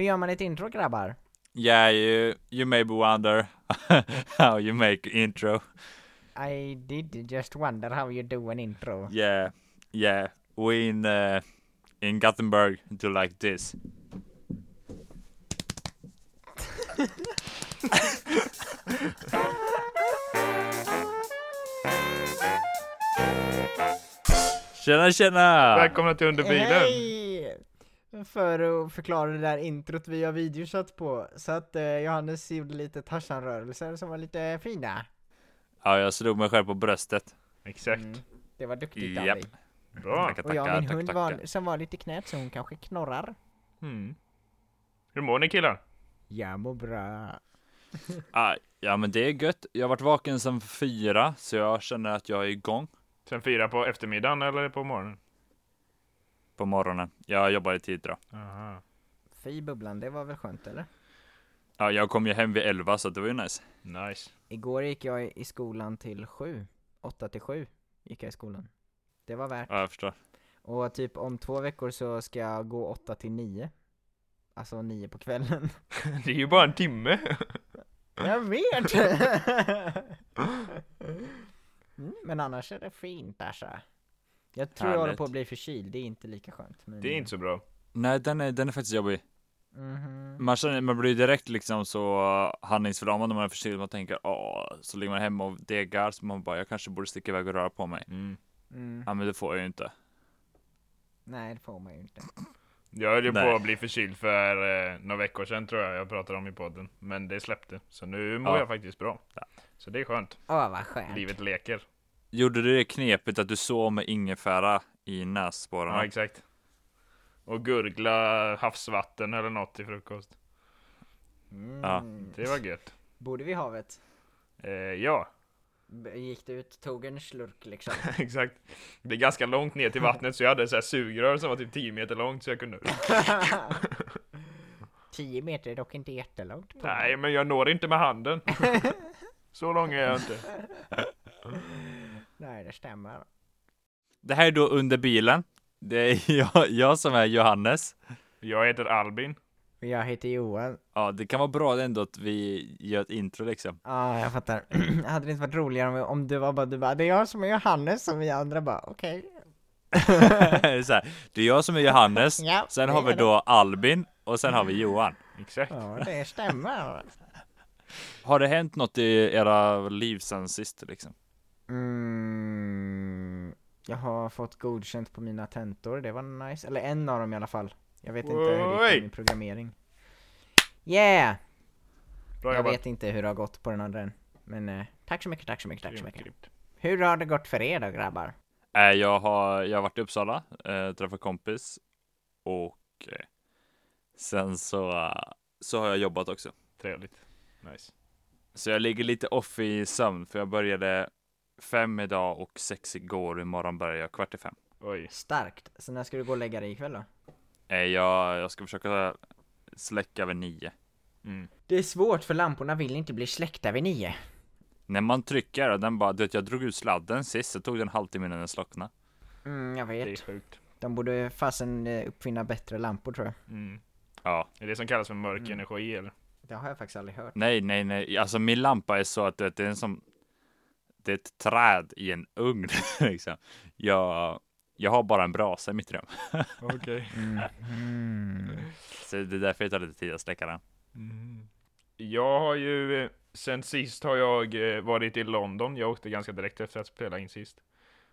Hur gör man ett intro grabbar? Yeah, you, you maybe wonder how you make intro. I did just wonder how you do an intro. Yeah, yeah. We in, uh, in Gothenburg do like this. Tjena tjena! Välkomna till Under bilen! Hej! För att förklara det där introt vi har videosatt på, så att eh, Johannes gjorde lite Tarzan-rörelser som var lite fina. Ja, jag slog mig själv på bröstet. Exakt. Mm, det var duktigt av dig. Bra. Tackar, Och jag och tackar, min tack, hund tackar. var, som var lite knät så hon kanske knorrar. Mm. Hur mår ni killar? Jag mår bra. Ah, ja men det är gött. Jag har varit vaken sedan fyra, så jag känner att jag är igång Sen fyra på eftermiddagen eller på morgonen? På morgonen. Jag jobbar i då. Aha. Fy bubblan, det var väl skönt eller? Ja, jag kom ju hem vid elva, så det var ju nice. Nice. Igår gick jag i- skolan till sju. Åtta till sju gick jag i skolan. Det var värt. Ja, jag förstår. Och typ om två veckor så ska jag gå åtta till nio. Alltså nio på kvällen. Det är ju bara en timme. Jag vet! mm, men annars är det fint alltså. Jag tror jag håller Härligt. på att bli förkyld, det är inte lika skönt. Men... Det är inte så bra. Nej, den är, den är faktiskt jobbig. Mhm. Man, känner, man blir direkt liksom så handlingsförlamad när man är förkyld. Man tänker, åh, så ligger man hemma och degar. Så man bara, jag kanske borde sticka iväg och röra på mig. Mm. Mm. Ja, men det får jag ju inte. Nej, det får man ju inte. Jag höll ju på Nej. att bli förkyld för eh, några veckor sedan tror jag jag pratade om i podden. Men det släppte. Så nu mår Ja. jag faktiskt bra. Så det är skönt. Åh, vad skönt. Livet leker. Gjorde du det knepet att du sov med ingefära i näsborrarna? Ja, exakt. Och gurgla havsvatten eller något till frukost. Mm. Ja. Det var gött. Borde vi havet? Eh, ja, Gick du ut, tog en slurk liksom? exakt. Det är ganska långt ner till vattnet så jag hade så här sugrör som var typ 10 meter långt så jag kunde 10 meter är dock inte jättelångt. Nej, men jag når inte med handen. Så lång är jag inte. Nej, det stämmer. Det här är då under bilen. Det är jag, jag som är Johannes. Jag heter Albin. Jag heter Johan. Ja, det kan vara bra ändå att vi gör ett intro liksom. Ja, jag fattar. hade det inte varit roligare om, om du var bara, du bara, det är jag som är Johannes och vi andra bara, okej. så här, det är jag som är Johannes, Ja, sen det har vi då Albin och sen har vi Johan. Exakt. Ja, det stämmer. Har det hänt något i era liv sen sist liksom? Mm, jag har fått godkänt på mina tentor, det var nice. Eller en av dem i alla fall. Jag vet inte hur det gick med min programmering. Yeah! Bra Jag jobbat. vet inte hur det har gått på den andra än. Men eh, tack så mycket, tack så mycket, tack så mycket. grymt. Hur har det gått för er då grabbar? Äh, jag har, jag har varit i Uppsala, äh, träffat kompis och eh, sen så, så har jag jobbat också. Trevligt. Nice. Så jag ligger lite off i sömn för jag började fem idag och sex igår imorgon börjar jag kvart i fem. Oj. Starkt. Så när ska du gå och lägga dig ikväll då? Äh, jag, jag ska försöka släcka vid nio. Mm. Det är svårt för lamporna vill inte bli släckta vid nio. När man trycker och den bara, du vet jag drog ut sladden sist, så tog det en halvtimme innan den slocknade. Mm, jag Det är vet. sjukt. De borde fasen eh, uppfinna bättre lampor tror jag. Mm. Ja, Det är det som kallas för mörk Mm. energi eller? Det har jag faktiskt aldrig hört. nej, nej, nej, alltså min lampa är så att du vet, det är en som, det är ett träd i en ugn liksom. Jag, jag har bara en brasa i mitt rum. Okej. Mm. Så det är därför det tar lite tid att släcka den. Mm. Jag har ju, sen sist har jag eh, varit i London. Jag åkte ganska direkt efter att spela in sist.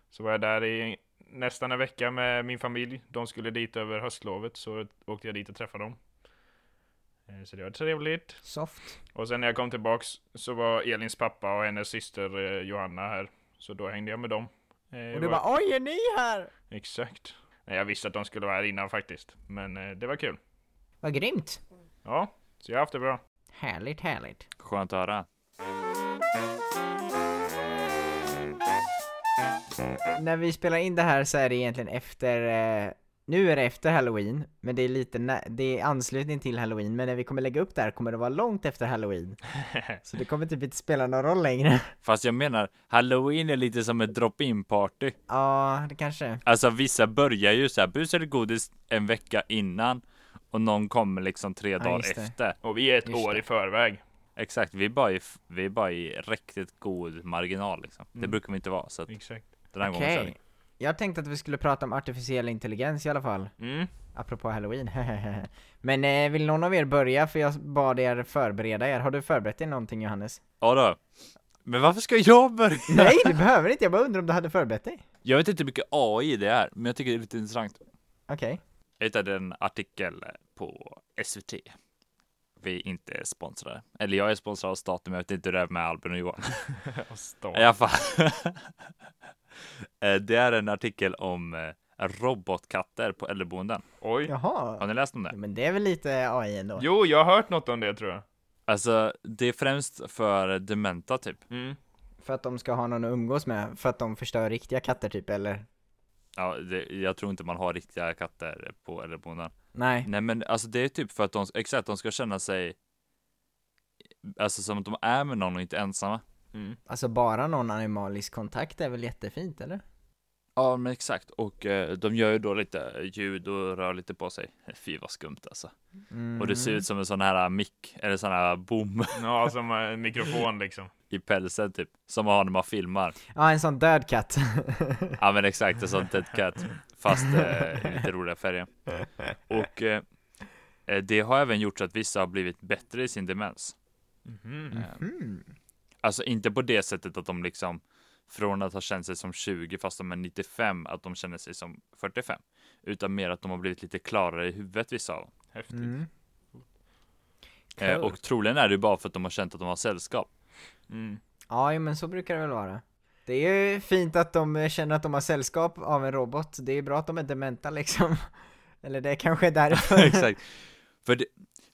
Så var jag där i nästan en vecka med min familj. De skulle dit över höstlovet, så åkte jag dit och träffade dem. Eh, Så det var trevligt. Soft. Och sen när jag kom tillbaks så var Elins pappa och hennes syster eh, Johanna här. Så då hängde jag med dem. Eh, Och du var- bara oj är ni här? Exakt. Nej, jag visste att de skulle vara här innan faktiskt. Men eh, det var kul. Vad grymt! Ja, så jag har haft det bra. Härligt, härligt. Skönt att höra. När vi spelar in det här så är det egentligen efter, eh, nu är det efter halloween, men det är lite, nä- det är anslutning till halloween, men när vi kommer lägga upp det här kommer det vara långt efter halloween. Så det kommer typ inte spela någon roll längre. Fast jag menar, halloween är lite som ett drop-in party. Ja, det kanske. Alltså vissa börjar ju så här, bus eller godis en vecka innan. Och någon kommer liksom tre Ja, dagar det. efter. Och vi är ett Just år det. i förväg. Exakt, vi är bara i, vi är bara i riktigt god marginal liksom. Det Mm. brukar vi inte vara, så att Exakt. den här Okej. gången kör vi. Jag tänkte att vi skulle prata om artificiell intelligens i alla fall. Mm. Apropå halloween. Men eh, vill någon av er börja? För jag bad er förbereda er. Har du förberett dig någonting Johannes? Ja då. Men varför ska jag börja? Nej, du behöver inte. Jag bara undrar om du hade förberett dig. Jag vet inte hur mycket AI det är, men jag tycker det är lite intressant. Okej. Jag hittade en artikel på SVT. Vi är inte sponsrade. Eller jag är sponsrad av staten, men jag vet inte hur det är med Albin och Johan. I alla fall. Eh, det är en artikel om eh, robotkatter på äldreboenden. Oj. Jaha. Har ni läst om det? Ja, men det är väl lite AI ändå? Jo, jag har hört något om det tror jag. Alltså, det är främst för dementa typ. Mm. För att de ska ha någon att umgås med? För att de förstör riktiga katter typ, eller? Ja, det, jag tror inte man har riktiga katter på äldreboenden. Nej. Nej, men alltså det är typ för att de, exakt, de ska känna sig Alltså som att de är med någon och inte ensamma. Mm. Alltså bara någon animalisk kontakt är väl jättefint, eller? Ja, men exakt. Och eh, de gör ju då lite ljud och rör lite på sig. Fy vad skumt alltså. Mm. Och det ser ut som en sån här mick, eller sån här bom Ja, som en mikrofon liksom. i pälsen typ. Som man har när man filmar. Ja, en sån död katt. Ja men exakt, en sån dead cat. Fast eh, lite roliga färger. Och eh, eh, det har även gjort så att vissa har blivit bättre i sin demens. Mhm. Eh, Mm. Alltså inte på det sättet att de liksom från att ha känt sig som 20 fast de är 95 att de känner sig som 45. Utan mer att de har blivit lite klarare i huvudet vissa av dem. Häftigt. Mm. eh, Cool. Och troligen är det ju bara för att de har känt att de har sällskap. Mm. Ja, men så brukar det väl vara. Det är ju fint att de eh, känner att de har sällskap av en robot. Det är bra att de är dementa liksom. Eller det är kanske är därför. Exakt. För det,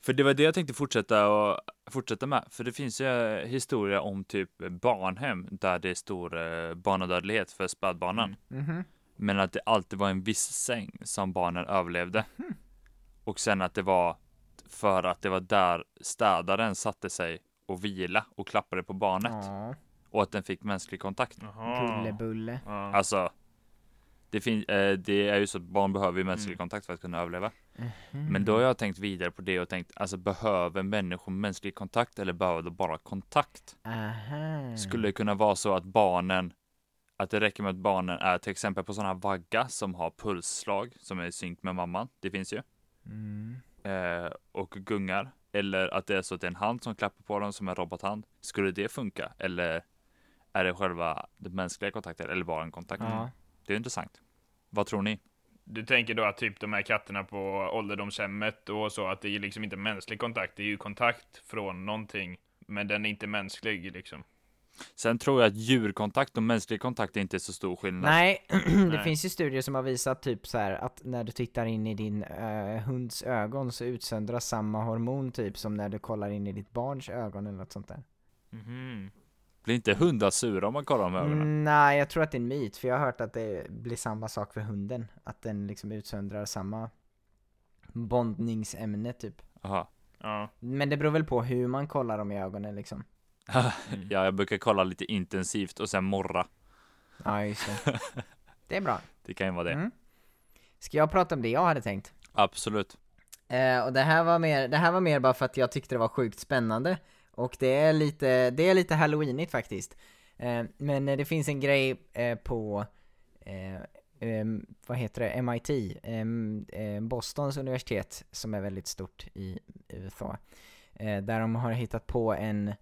för det var det jag tänkte fortsätta, och, fortsätta med. För det finns ju eh, historia om typ barnhem där det är stor eh, barnadödlighet för spädbarnen. Mm. Mhm. Men att det alltid var en viss säng som barnen överlevde. Och sen att det var för att det var där städaren satte sig och vila och klappade på barnet. Ja, Och att den fick mänsklig kontakt. Jaha. Gullebulle. Ja. Alltså, det, fin- eh, det är ju så att barn behöver ju mänsklig Mm. kontakt för att kunna överleva. Mhm. Men då har jag tänkt vidare på det och tänkt, alltså behöver människor mänsklig kontakt eller behöver de bara kontakt? Aha. Skulle det kunna vara så att barnen, att det räcker med att barnen är till exempel på sådana här vagga som har pulsslag som är i synk med mamman, det finns ju, Mm. eh, och gungar. Eller att det är så att det är en hand som klappar på dem som en robothand. Skulle det funka? Eller är det själva den mänskliga kontakten eller bara en kontakt? Ja. Det är intressant. Vad tror ni? Du tänker då att typ de här katterna på ålderdomshemmet och så, att det är liksom inte mänsklig kontakt, det är ju kontakt från någonting, men den är inte mänsklig liksom. Sen tror jag att djurkontakt och mänsklig kontakt är inte så stor skillnad. Nej, det Nej. finns ju studier som har visat typ så här att när du tittar in i din eh, hunds ögon så utsöndras samma hormon typ som när du kollar in i ditt barns ögon eller något sånt där. Mhm. Blir inte hundar sura om man kollar dem i ögonen? Mm, nej, jag tror att det är en myt, för jag har hört att det blir samma sak för hunden. Att den liksom utsöndrar samma bondningsämne typ. Aha. Ja. Men det beror väl på hur man kollar dem i ögonen liksom. ja, jag brukar kolla lite intensivt och sen morra. Ja, just det. Det är bra. Det kan ju vara det. Mm. Ska jag prata om det jag hade tänkt? Absolut. Eh, och det här, var mer, det här var mer bara för att jag tyckte det var sjukt spännande. Och det är lite, det är lite halloweenigt faktiskt. Eh, men det finns en grej eh, på, eh, vad heter det, MIT, eh, Bostons universitet, som är väldigt stort i USA. Eh, där de har hittat på en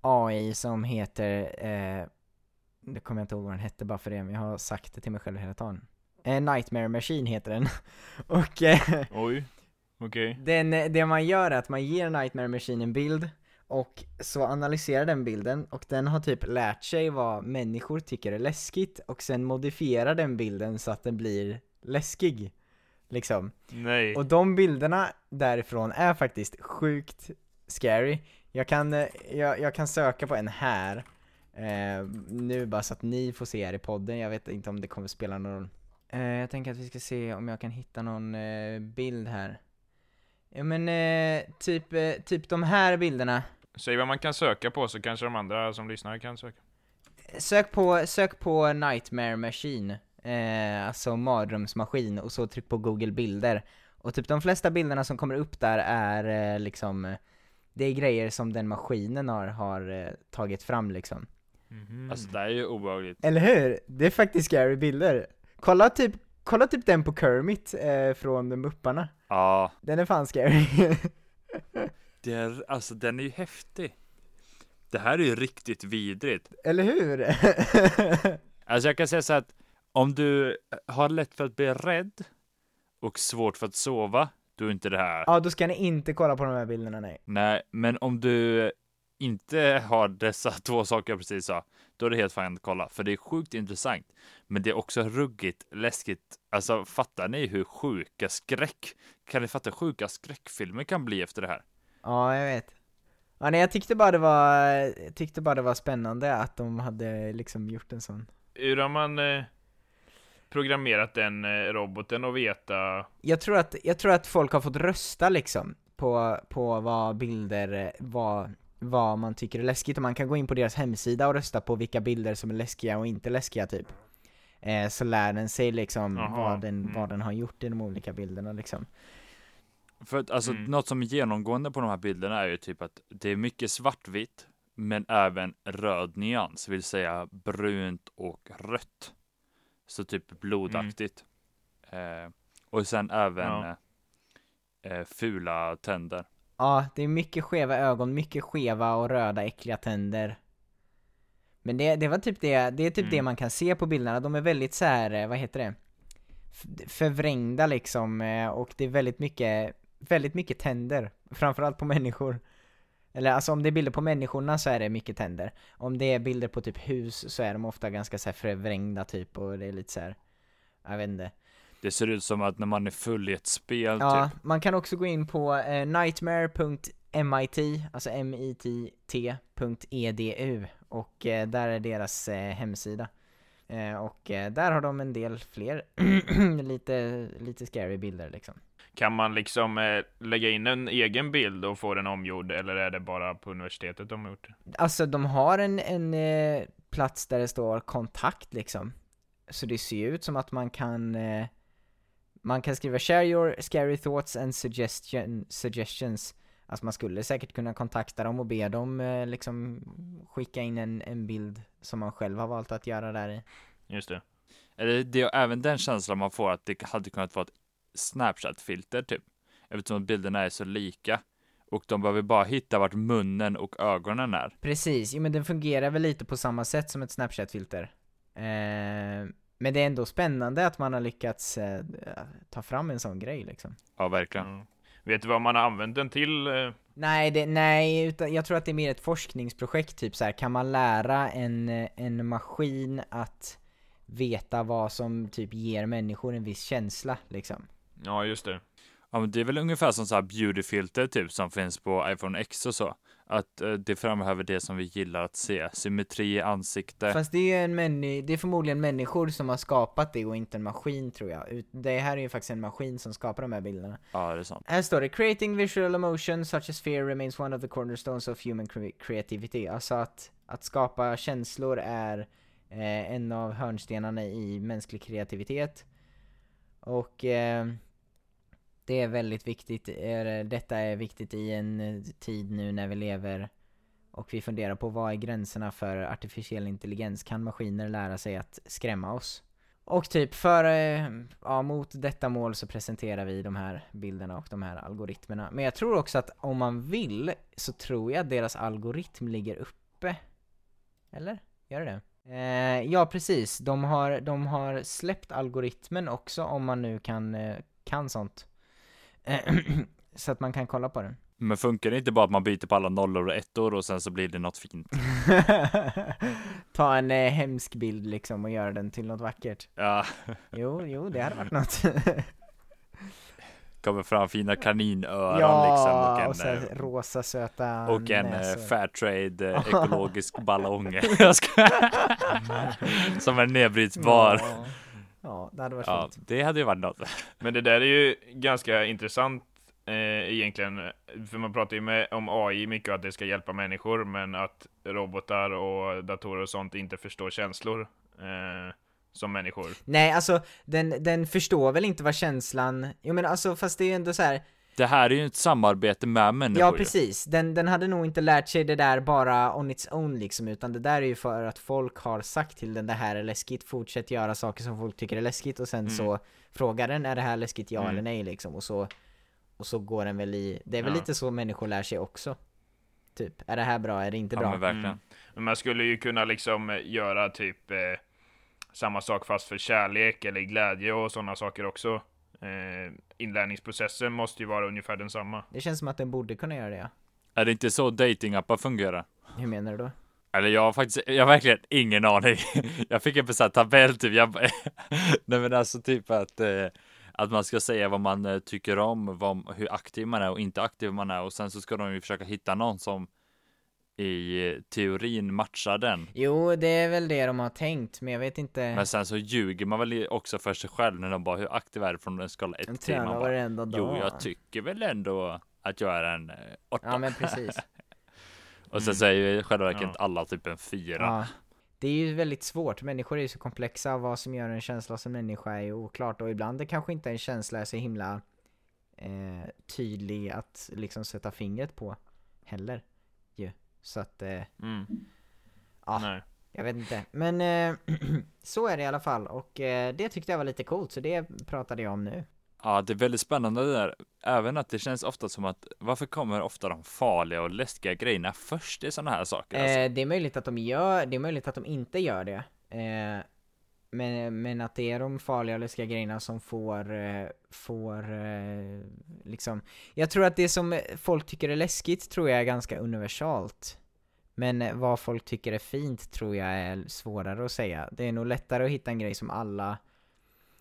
AI som heter, eh, det kommer jag inte ihåg vad den hette bara för det, men jag har sagt det till mig själv hela tiden. Eh, Nightmare Machine heter den. och Oj. Okej. den, det man gör är att man ger Nightmare Machine en bild och så analyserar den bilden och den har typ lärt sig vad människor tycker är läskigt och sen modifierar den bilden så att den blir läskig. Liksom. Nej. Och de bilderna därifrån är faktiskt sjukt scary. Jag kan, eh, jag, jag kan söka på en här, eh, nu bara så att ni får se här i podden, jag vet inte om det kommer spela någon roll. Eh, jag tänker att vi ska se om jag kan hitta någon eh, bild här. Ja men eh, typ, eh, typ de här bilderna. Säg vad man kan söka på så kanske de andra som lyssnar kan söka. Sök på, sök på Nightmare Machine, eh, alltså mardrömsmaskin och så tryck på google bilder. Och typ de flesta bilderna som kommer upp där är eh, liksom, det är grejer som den maskinen har, har eh, tagit fram liksom. Mhm. Alltså det är ju obehagligt. Eller hur? Det är faktiskt scary bilder. Kolla typ, kolla typ den på Kermit eh, från Mupparna. Ja, Den är fan scary. det är, alltså den är ju häftig. Det här är ju riktigt vidrigt. Eller hur? Alltså jag kan säga så att om du har lätt för att bli rädd och svårt för att sova, då är inte det här. ja, då ska ni inte kolla på de här bilderna, nej. Nej, men om du inte har dessa två saker jag precis sa, då är det helt fint att kolla, för det är sjukt intressant. Men det är också ruggigt läskigt. Alltså, fattar ni hur sjuka skräck, kan ni fatta hur sjuka skräckfilmer kan bli efter det här? Ja, jag vet. Ja, nej, jag tyckte bara det var, jag tyckte bara det var spännande att de hade liksom gjort en sån. Hur har man eh, programmerat den eh, roboten och veta? Jag tror att, jag tror att folk har fått rösta liksom på, på vad bilder, eh, vad, vad man tycker är läskigt och man kan gå in på deras hemsida och rösta på vilka bilder som är läskiga och inte läskiga typ. Eh, så lär den sig liksom Jaha, vad, den, mm. vad den har gjort i de olika bilderna liksom. För att alltså, Mm. något som är genomgående på de här bilderna är ju typ att det är mycket svartvitt, men även röd nyans, vill säga brunt och rött. Så typ blodaktigt. Eh, och sen även Ja. eh, eh, fula tänder. Ja, det är mycket skeva ögon, mycket skeva och röda äckliga tänder. Men det, det var typ det, det är typ Mm. det man kan se på bilderna, de är väldigt så här, eh, vad heter det? F- Förvrängda liksom, eh, och det är väldigt mycket, väldigt mycket tänder. Framförallt på människor. Eller alltså om det är bilder på människorna så är det mycket tänder. Om det är bilder på typ hus så är de ofta ganska så här förvrängda typ och det är lite så här. jag vet inte. Det ser ut som att när man är full i ett spel Ja, typ. man kan också gå in på eh, nightmare.mit, alltså mit.edu och eh, där är deras eh, hemsida. Eh, och eh, där har de en del fler lite, lite scary bilder liksom. Kan man liksom eh, lägga in en egen bild och få den omgjord eller är det bara på universitetet de har gjort det? Alltså de har en, en eh, plats där det står kontakt liksom. Så det ser ju ut som att man kan eh, man kan skriva 'share your scary thoughts and suggestion, suggestions' Alltså man skulle säkert kunna kontakta dem och be dem eh, liksom skicka in en, en bild som man själv har valt att göra där i. Just det. Eller det är även den känslan man får att det hade kunnat vara ett Snapchat-filter typ. Eftersom att bilderna är så lika. Och de behöver bara hitta vart munnen och ögonen är. Precis, jo men den fungerar väl lite på samma sätt som ett Snapchat-filter. Eh, men det är ändå spännande att man har lyckats eh, ta fram en sån grej liksom. Ja, verkligen. Ja. Vet du vad man har använt den till? eh? Nej, det, nej, utan jag tror att det är mer ett forskningsprojekt, typ så här. kan man lära en, en maskin att veta vad som typ ger människor en viss känsla, liksom? Ja, just det. Ja, men det är väl ungefär som så här beautyfilter typ som finns på iPhone X och så. Att eh, det framhäver det som vi gillar att se. Symmetri i ansikte. Fast det är ju en männi- det är förmodligen människor som har skapat det och inte en maskin tror jag. Ut- Det här är ju faktiskt en maskin som skapar de här bilderna. Ja, det är sant. Här står det 'Creating visual emotion such as fear remains one of the cornerstones of human cre- creativity' Alltså att, att skapa känslor är eh, en av hörnstenarna i mänsklig kreativitet. Och eh, det är väldigt viktigt, detta är viktigt i en eh, tid nu när vi lever och vi funderar på vad är gränserna för artificiell intelligens? Kan maskiner lära sig att skrämma oss? Och typ för, eh, ja mot detta mål så presenterar vi de här bilderna och de här algoritmerna. Men jag tror också att om man vill så tror jag att deras algoritm ligger uppe. Eller? Gör det det? Eh, ja precis, de har, de har släppt algoritmen också om man nu kan, eh, kan sånt. Så att man kan kolla på den. Men funkar det inte bara att man byter på alla nollor och ettor och sen så blir det något fint? Ta en eh, hemsk bild liksom och göra den till något vackert. Ja, Jo, jo, det hade varit något. kommer fram fina kaninöron ja, liksom och en, och så eh, rosa söta och en eh, näsor. Fairtrade eh, ekologisk ballong. Som är nedbrytbar. Ja. Ja, det hade varit Ja, fint. det hade ju varit något. Men det där är ju ganska intressant eh, egentligen. För man pratar ju med, om AI mycket och att det ska hjälpa människor, men att robotar och datorer och sånt inte förstår känslor. Eh, som människor. Nej, alltså den, den förstår väl inte vad känslan, jo men alltså fast det är ju ändå så här. Det här är ju ett samarbete med människor Ja precis, den, den hade nog inte lärt sig det där bara on its own liksom, utan det där är ju för att folk har sagt till den det här är läskigt, fortsätt göra saker som folk tycker är läskigt och sen Mm. så frågar den är det här läskigt ja Mm. eller nej liksom, och så och så går den väl i, det är väl Ja. lite så människor lär sig också. Typ, är det här bra, är det inte Ja bra? men verkligen. Mm. Men man skulle ju kunna liksom eh, göra typ eh, samma sak fast för kärlek eller glädje och sådana saker också. Eh, inlärningsprocessen måste ju vara ungefär densamma. Det känns som att den borde kunna göra det ja. Är det inte så datingappar fungerar? Hur menar du då? Eller jag har faktiskt, jag har verkligen ingen aning. Jag fick en sån här tabell typ. Jag, nej men alltså typ att, eh, att man ska säga vad man eh, tycker om, vad, hur aktiv man är och inte aktiv man är och sen så ska de ju försöka hitta någon som i eh, teorin matchar den. Jo, det är väl det de har tänkt, men jag vet inte. Men sen så ljuger man väl också för sig själv när de bara hur aktiv är du från en skala 1 De till 10? Man tränar bara, dag. jo jag tycker väl ändå att jag är en eh, åtta. Ja men precis. och sen så är ju i själva verket Ja. alla typ en fyra. Ja. Det är ju väldigt svårt, människor är ju så komplexa, vad som gör en känsla som människa är ju oklart och ibland är kanske inte en känsla är så himla eh, tydlig att liksom sätta fingret på heller ju. Så att, eh, Mm. ja, Nej. jag vet inte. Men eh, så är det i alla fall och eh, det tyckte jag var lite coolt så det pratade jag om nu. Ja, det är väldigt spännande det där. Även att det känns ofta som att varför kommer ofta de farliga och läskiga grejerna först i sådana här saker? Alltså? Eh, det är möjligt att de gör, det är möjligt att de inte gör det. Eh, men, men att det är de farliga och läskiga grejerna som får, eh, får eh, liksom Jag tror att det som folk tycker är läskigt tror jag är ganska universalt. Men vad folk tycker är fint tror jag är svårare att säga. Det är nog lättare att hitta en grej som alla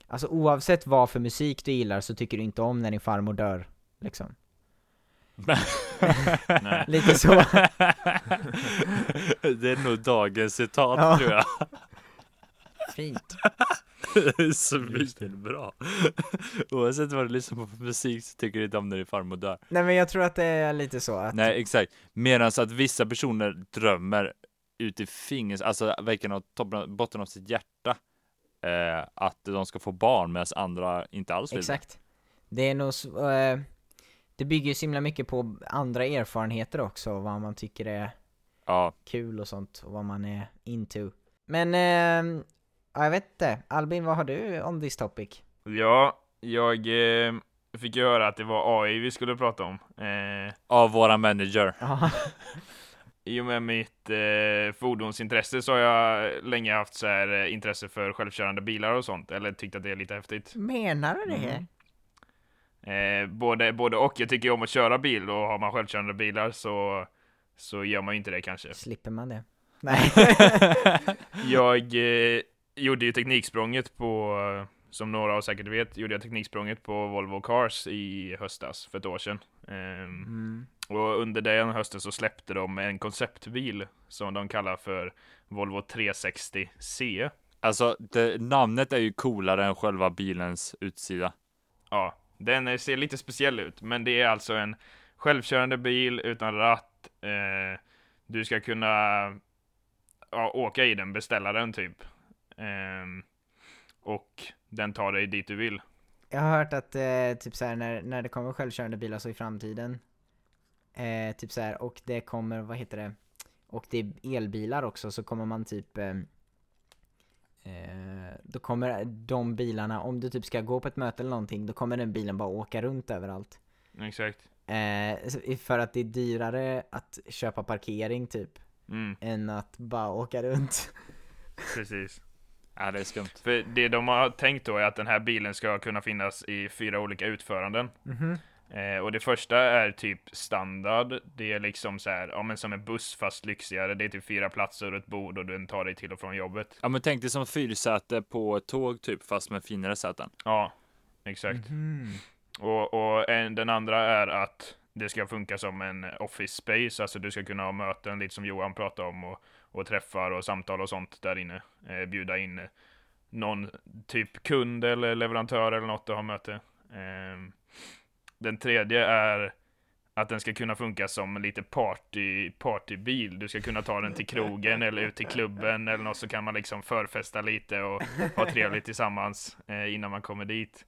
Alltså oavsett vad för musik du gillar så tycker du inte om när din farmor dör. Liksom. Lite så. det är nog dagens citat Ja. tror jag. Fint. det är så mycket bra. Oavsett vad du lyssnar på för musik så tycker du inte om när din farmor dör. Nej men jag tror att det är lite så att Nej, exakt. Medan att vissa personer drömmer ut i fingers, alltså verkligen av toppen, botten av sitt hjärta. Eh, att de ska få barn medan andra inte alls vill. Exakt. Det är nog, eh, det bygger ju så himla mycket på andra erfarenheter också, vad man tycker är Ja, kul och sånt, och vad man är into. Men, eh, ja, jag vet inte. Albin, vad har du on this topic? Ja, jag eh, fick ju höra att det var AI vi skulle prata om. Eh, av våra manager. I och med mitt eh, fordonsintresse så har jag länge haft så här eh, intresse för självkörande bilar och sånt, eller tyckt att det är lite häftigt. menar du det? Mm. Eh, både, både och, jag tycker om att köra bil och har man självkörande bilar så, så gör man ju inte det kanske. Slipper man det? Nej. Jag eh, gjorde ju tekniksprånget på, som några av säkert vet, gjorde jag tekniksprånget på Volvo Cars i höstas, för ett år sedan. Ehm, Mm. Och under den hösten så släppte de en konceptbil som de kallar för Volvo 360C. Alltså, det, namnet är ju coolare än själva bilens utsida. Ja, den ser lite speciell ut, men det är alltså en självkörande bil utan ratt. Eh, du ska kunna ja, åka i den, beställa den typ. Ehm, och den tar dig dit du vill. Jag har hört att eh, typ så här, när, när det kommer självkörande bilar så i framtiden eh, Typ så här, och det kommer, vad heter det? Och det är elbilar också så kommer man typ eh, eh, Då kommer de bilarna, om du typ ska gå på ett möte eller någonting, då kommer den bilen bara åka runt överallt Exakt. eh, För att det är dyrare att köpa parkering typ Mm, Än att bara åka runt precis. Ja, det är skumt. För det de har tänkt då är att den här bilen ska kunna finnas i fyra olika utföranden. Mhm. Eh, och det första är typ standard. Det är liksom så här, ja men som en buss fast lyxigare. Det är typ fyra platser och ett bord och den tar dig till och från jobbet. Ja, men tänk dig som fyrsäte på ett tåg typ, fast med finare säten. Ja, exakt. Mhm. Och, och en, den andra är att det ska funka som en office space, alltså du ska kunna ha möten lite som Johan pratade om och, och träffar och samtal och sånt där inne. Eh, bjuda in eh, någon typ kund eller leverantör eller något att ha möte. Eh, den tredje är att den ska kunna funka som lite party, partybil. Du ska kunna ta den till krogen eller ut till klubben eller något så kan man liksom förfesta lite och ha trevligt tillsammans eh, innan man kommer dit.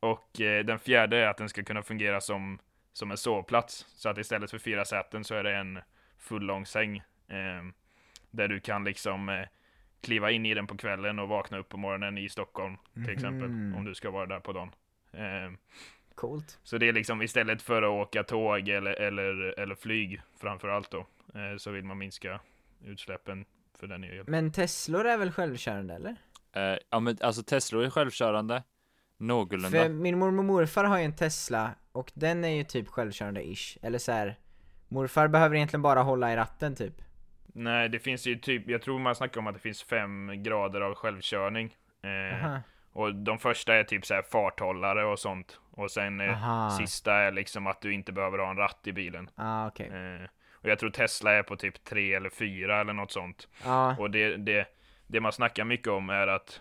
Och eh, den fjärde är att den ska kunna fungera som, som en sovplats. Så att istället för fyra säten så är det en full lång säng. Eh, där du kan liksom eh, kliva in i den på kvällen och vakna upp på morgonen i Stockholm till exempel. Mhm. Om du ska vara där på dagen. Eh, Coolt. så det är liksom istället för att åka tåg eller, eller, eller flyg framför allt då. Eh, så vill man minska utsläppen för den el. Men Teslor är väl självkörande eller? Eh, ja men alltså Tesla är självkörande. Någorlunda. För min mormor och morfar har ju en Tesla och den är ju typ självkörande-ish. Eller så här. morfar behöver egentligen bara hålla i ratten typ. Nej, det finns ju typ, jag tror man snackar om att det finns fem grader av självkörning. Eh, och de första är typ så här farthållare och sånt. Och sen eh, sista är liksom att du inte behöver ha en ratt i bilen. Ah, okej. Eh, och jag tror Tesla är på typ tre eller fyra eller något sånt. Ja, Och det, det, det man snackar mycket om är att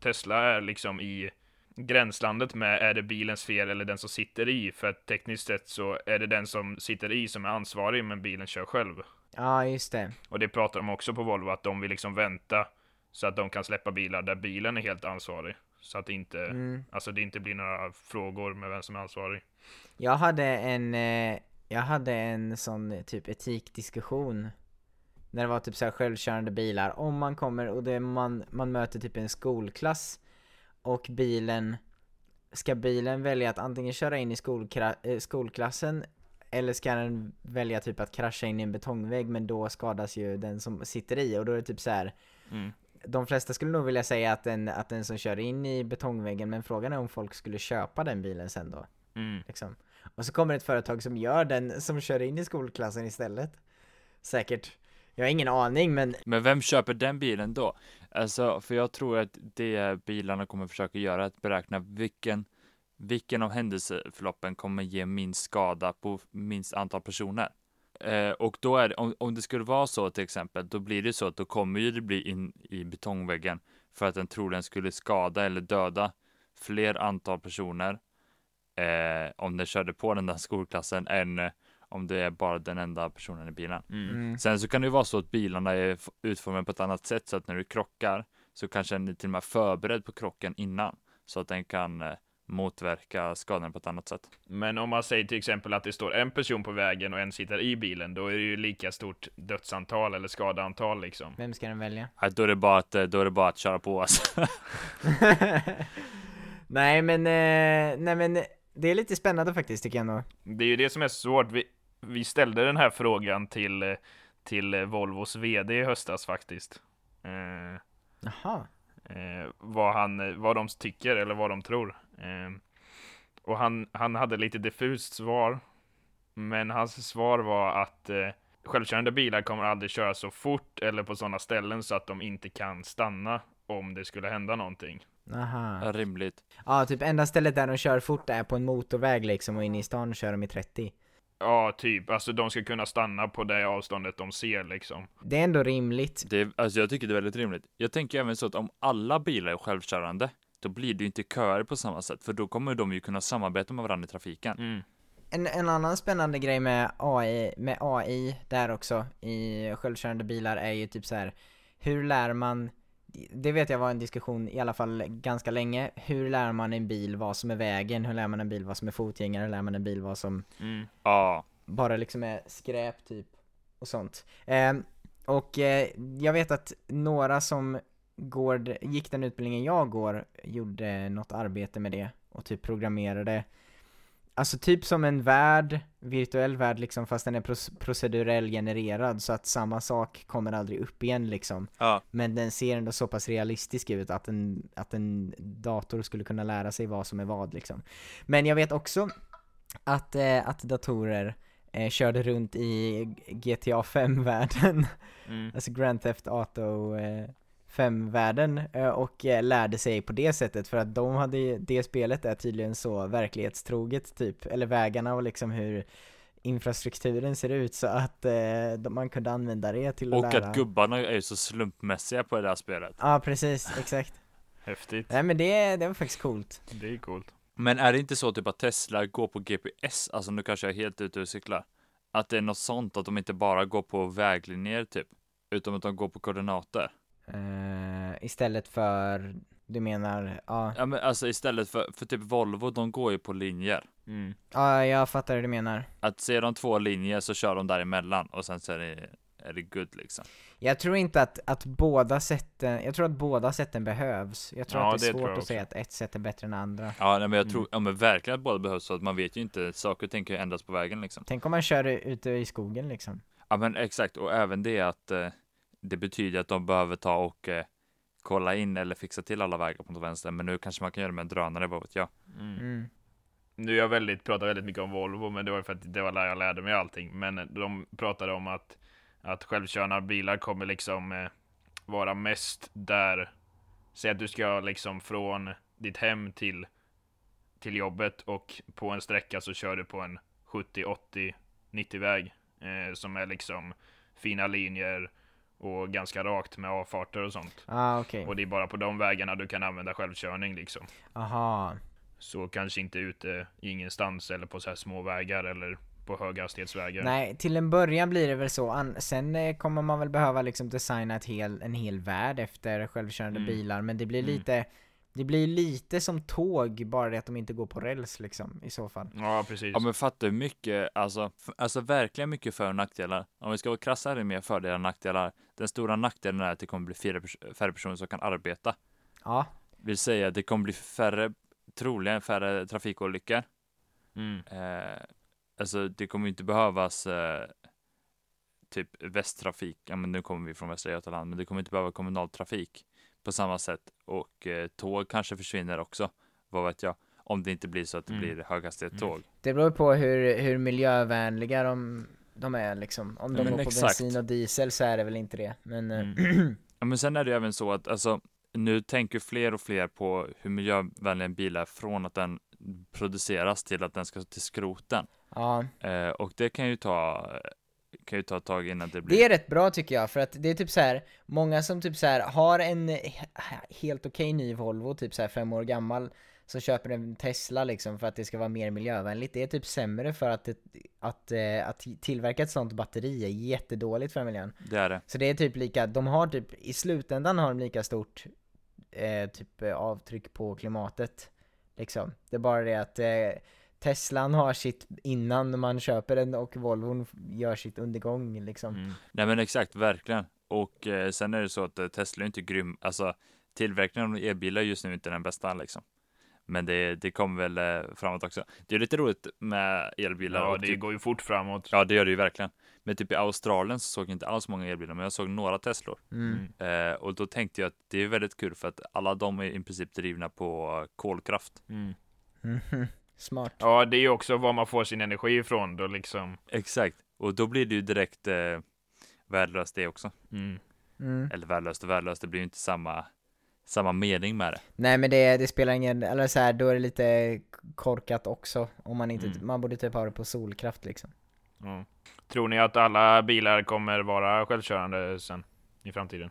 Tesla är liksom i gränslandet med är det bilens fel eller den som sitter i? För att tekniskt sett så är det den som sitter i som är ansvarig men bilen kör själv. Ja just det. Och det pratar de också på Volvo att de vill liksom vänta så att de kan släppa bilar där bilen är helt ansvarig. Så att det inte, Mm. alltså det inte blir några frågor med vem som är ansvarig. Jag hade en, eh, jag hade en sån eh, typ etikdiskussion När det var typ så självkörande bilar, om man kommer och det man, man möter typ en skolklass Och bilen Ska bilen välja att antingen köra in i eh, skolklassen Eller ska den välja typ att krascha in i en betongvägg men då skadas ju den som sitter i och då är det typ så här. Mm. De flesta skulle nog vilja säga att den, att den som kör in i betongväggen men frågan är om folk skulle köpa den bilen sen då Mm. liksom. Och så kommer ett företag som gör den, som kör in i skolklassen istället. Säkert. Jag har ingen aning men Men vem köper den bilen då? Alltså, för jag tror att det bilarna kommer försöka göra är att beräkna vilken, vilken av händelseförloppen kommer ge minst skada på minst antal personer. Eh, och då är det, om, om det skulle vara så till exempel, då blir det så att då kommer ju det bli in i betongväggen för att den troligen skulle skada eller döda fler antal personer eh, om den körde på den där skolklassen än eh, om det är bara den enda personen i bilen. Mm. mm. Sen så kan det ju vara så att bilarna är utformade på ett annat sätt så att när du krockar så kanske den är till och med förberedd på krocken innan så att den kan eh, motverka skadan på ett annat sätt. Men om man säger till exempel att det står en person på vägen och en sitter i bilen, då är det ju lika stort dödsantal eller skadeantal liksom. vem ska den välja? Ja, då är det bara att, då är det bara att köra på alltså. nej men, eh, nej men det är lite spännande faktiskt tycker jag nog. Det är ju det som är svårt. Vi, vi ställde den här frågan till, till Volvos VD i höstas faktiskt. Eh, Jaha. eh, vad, han, vad de tycker eller vad de tror. Eh, och han, han hade lite diffust svar. Men hans svar var att eh, självkörande bilar kommer aldrig köra så fort eller på sådana ställen så att de inte kan stanna om det skulle hända någonting. Aha. Rimligt. Ja, typ enda stället där de kör fort är på en motorväg liksom och inne i stan kör de i 30. Ja, typ. Alltså de ska kunna stanna på det avståndet de ser liksom. Det är ändå rimligt. Det, alltså jag tycker det är väldigt rimligt. Jag tänker även så att om alla bilar är självkörande då blir det ju inte köer på samma sätt för då kommer de ju kunna samarbeta med varandra i trafiken. Mm. En, en annan spännande grej med AI, med AI där också i självkörande bilar är ju typ så här. hur lär man det vet jag var en diskussion i alla fall ganska länge. Hur lär man en bil vad som är vägen? Hur lär man en bil vad som är fotgängare? Hur lär man en bil vad som Mm. Bara liksom är skräp typ och sånt. Ehm, och eh, jag vet att några som går, gick den utbildningen jag går gjorde något arbete med det och typ programmerade Alltså typ som en värld, virtuell värld liksom fast den är procedurell genererad så att samma sak kommer aldrig upp igen liksom ja. Men den ser ändå så pass realistisk ut att en, att en dator skulle kunna lära sig vad som är vad liksom Men jag vet också att, eh, att datorer eh, körde runt i GTA 5-världen Mm. Alltså Grand Theft Auto eh, 5-världen eh, och eh, lärde sig på det sättet för att de hade det spelet är tydligen så verklighetstroget typ, eller vägarna och liksom hur infrastrukturen ser ut så att eh, man kunde använda det till att Och lära att gubbarna är ju så slumpmässiga på det där spelet. Ja precis, exakt Häftigt. Nej men det, det var faktiskt coolt Det är coolt. Men är det inte så typ att Tesla går på GPS? Alltså nu kanske jag är helt ute och cyklar. Att det är något sånt, att de inte bara går på väglinjer typ. Utan att de går på koordinater. Eh, istället för, du menar, ja, Ja men alltså istället för, för typ Volvo, de går ju på linjer. Mm. ja jag fattar hur du menar. Att ser de två linjer så kör de däremellan och sen så är det, är det good liksom. Jag tror inte att, att båda sätten, jag tror att båda sätten behövs. Jag tror Ja, att det är det svårt att säga att ett sätt är bättre än andra. Ja nej, men jag tror, Mm. ja men verkligen att båda behövs så att man vet ju inte, saker och ting kan ju ändras på vägen liksom. Tänk om man kör ute i skogen liksom. Ja men exakt, och även det att eh, det betyder att de behöver ta och eh, kolla in eller fixa till alla vägar på något vänster. Men nu kanske man kan göra det med en drönare, vad vet jag. Mm. Mm. Nu jag väldigt, pratar väldigt mycket om Volvo, men det var för att det var där jag lärde mig allting. Men de pratade om att, att självkörande bilar kommer liksom eh, vara mest där. Säg att du ska liksom från ditt hem till, till jobbet och på en sträcka så kör du på en 70, 80, 90 väg. Eh, som är liksom fina linjer och ganska rakt med avfarter och sånt. Ah, okej. Och det är bara på de vägarna du kan använda självkörning liksom. Aha. Så kanske inte ute i ingenstans eller på så här små vägar eller på höghastighetsvägar. Nej, till en början blir det väl så. Sen eh, kommer man väl behöva liksom designa ett hel, en hel värld efter självkörande Mm. bilar, men det blir Mm. lite det blir lite som tåg, bara det att de inte går på räls liksom, i så fall. Ja, precis. Ja men fattar hur mycket, alltså, alltså verkligen mycket för och nackdelar. Om vi ska vara krassa är det mer fördelar än nackdelar. Den stora nackdelen är att det kommer bli färre, pers- färre personer som kan arbeta. Ja, Vill säga att det kommer bli färre, troligen färre trafikolyckor. Mm. Eh, alltså det kommer ju inte behövas eh, typ västtrafik, ja men nu kommer vi från Västra Götaland, men det kommer inte behöva kommunaltrafik på samma sätt och eh, tåg kanske försvinner också, vad vet jag, om det inte blir så att det Mm. blir höghastighetståg. det beror på hur, hur miljövänliga de, de är liksom. Om de Men går på exakt. bensin och diesel så är det väl inte det, men eh, Mm. Ja, men sen är det även så att alltså, nu tänker fler och fler på hur miljövänlig en bil är från att den produceras till att den ska till skroten. ja. Eh, och det kan ju ta kan ju ta ett tag innan det blir Det är rätt bra tycker jag, för att det är typ så här många som typ så här har en he- helt okej ny Volvo, typ så här fem år gammal, så köper en Tesla liksom för att det ska vara mer miljövänligt. Det är typ sämre för att, det, att, eh, att tillverka ett sånt batteri är jättedåligt för miljön. det är det. Så det är typ lika, de har typ, i slutändan har de lika stort eh, typ eh, avtryck på klimatet. Liksom. Det är bara det att eh, Teslan har sitt innan man köper den och Volvon gör sitt undergång liksom. Mm. Nej men exakt, verkligen. Och eh, sen är det så att eh, Tesla är inte grym, alltså tillverkningen av elbilar just nu är inte den bästa liksom. Men det, det kommer väl eh, framåt också. Det är lite roligt med elbilar. Ja, och det typ, går ju fort framåt. ja, det gör det ju verkligen. Men typ i Australien så såg jag inte alls många elbilar, men jag såg några Teslor. Mm. Eh, och då tänkte jag att det är väldigt kul för att alla de är i princip drivna på kolkraft. Mm. Mhm. Smart. Ja, det är ju också var man får sin energi ifrån då liksom. Exakt. Och då blir det ju direkt eh, värdelöst det också. Mm. Mm. Eller värdelöst och värdelöst, det blir ju inte samma, samma mening med det. Nej men det, det spelar ingen, eller så här, då är det lite korkat också. Om man inte, Mm. man borde typ ha det på solkraft liksom. Ja. Tror ni att alla bilar kommer vara självkörande sen i framtiden?